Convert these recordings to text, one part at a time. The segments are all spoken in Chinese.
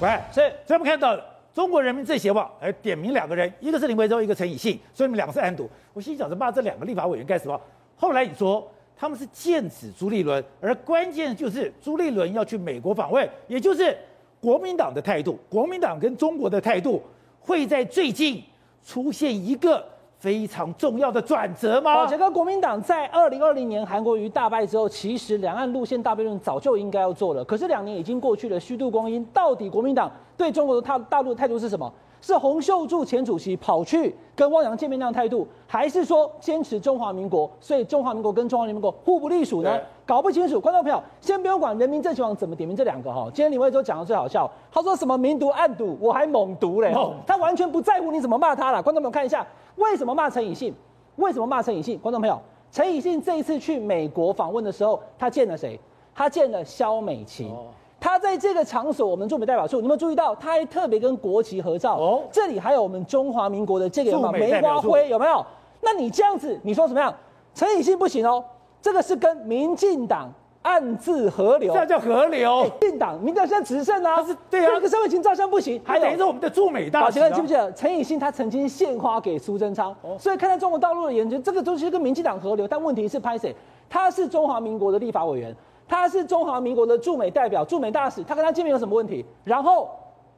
喂，是，所以我们看到中国人民政协网还点名两个人，一个是林维洲，一个陈以信，所以你们两个是案牘。我心想着骂这两个立法委员干什么？后来你说他们是剑指朱立伦，而关键就是朱立伦要去美国访问，也就是国民党的态度，国民党跟中国的态度会在最近出现一个。非常重要的转折吗？宝杰哥，国民党在二零二零年韩国瑜大败之后，其实两岸路线大辩论早就应该要做了。可是两年已经过去了，虚度光阴。到底国民党对中国的大大陆的态度是什么？是洪秀柱前主席跑去跟汪洋见面那样态度，还是说坚持中华民国？所以中华民国跟中华人民国互不隶属呢？搞不清楚。观众朋友，先不用管人民政协网怎么点名这两个哈。今天李维洲讲的最好笑，他说什么明读暗读，我还猛读嘞，他完全不在乎你怎么骂他了。观众朋友看一下。为什么骂陈以信？为什么骂陈以信？观众朋友，陈以信这一次去美国访问的时候，他见了谁？他见了萧美琴。哦、他在这个场所，我们驻美代表处，你有没有注意到？他还特别跟国旗合照。哦，这里还有我们中华民国的这个有有梅花徽，有没有？那你这样子，你说怎么样？陈以信不行哦，这个是跟民进党。暗自合流，这叫合流。进、欸、党，民进党现在执政啊，是对啊，这个萧美琴照相不行，还等于是我们的驻美大使。记不记得陈以信他曾经献花给苏贞昌？哦、所以看在中国大陆的眼睛，这个东西跟民进党合流。但问题是拍谁？他是中华民国的立法委员，他是中华民国的驻美代表、驻美大使，他跟他见面有什么问题？然后。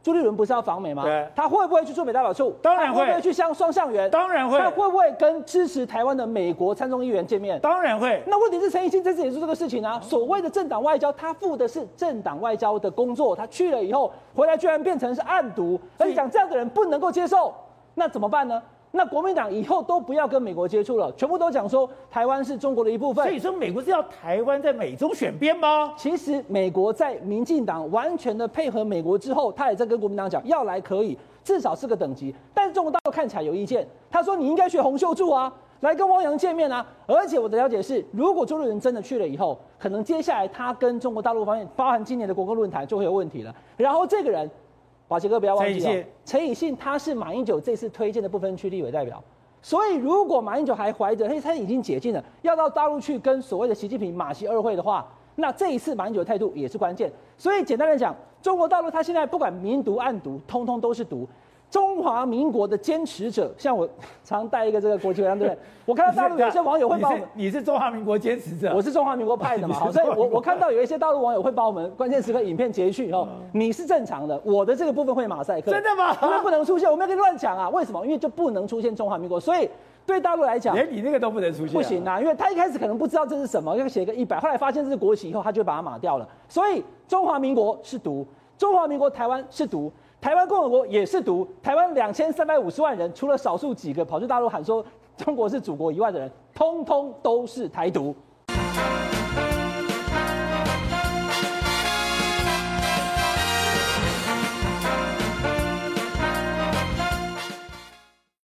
朱立伦不是要访美吗？对，他会不会去驻美代表处？当然会。会不会去向双向园？当然会。他会不会跟支持台湾的美国参众议员见面？当然会。那问题是陈以信这次也是这个事情啊。所谓的政党外交，他负的是政党外交的工作，他去了以后回来居然变成是暗独，所以讲这样的人不能够接受，那怎么办呢？那国民党以后都不要跟美国接触了，全部都讲说台湾是中国的一部分。所以说，美国是要台湾在美中选边吗？其实，美国在民进党完全的配合美国之后，他也在跟国民党讲要来可以，至少是个等级。但是中国大陆看起来有意见，他说你应该学洪秀柱啊，来跟汪洋见面啊。而且我的了解是，如果周立人真的去了以后，可能接下来他跟中国大陆方面，包含今年的国共论坛就会有问题了。然后这个人。宝杰哥，不要忘记了，陈以信他是马英九这次推荐的不分区立委代表，所以如果马英九还怀着，他他已经解禁了，要到大陆去跟所谓的习近平、马习二会的话，那这一次马英九的态度也是关键。所以简单来讲，中国大陆他现在不管明读暗读，通通都是独。中华民国的坚持者，像我常带一个这个国旗徽章，对不对？我看到大陆有些网友会把我们你，你是中华民国坚持者，我是中华民国派的嘛，好，所以我我看到有一些大陆网友会把我们关键时刻影片截去哦，你是正常的，我的这个部分会马赛克，真的吗？因为不能出现，我们要跟你乱讲啊，为什么？因为就不能出现中华民国，所以对大陆来讲，连你那个都不能出现，啊，不行啊，因为他一开始可能不知道这是什么，要写个一百，后来发现这是国旗以后，他就把它码掉了，所以中华民国是独，中华民国台湾是独。台湾共和国也是独台湾两千三百五十万人除了少数几个跑去大陆喊说中国是祖国以外的人通通都是台独。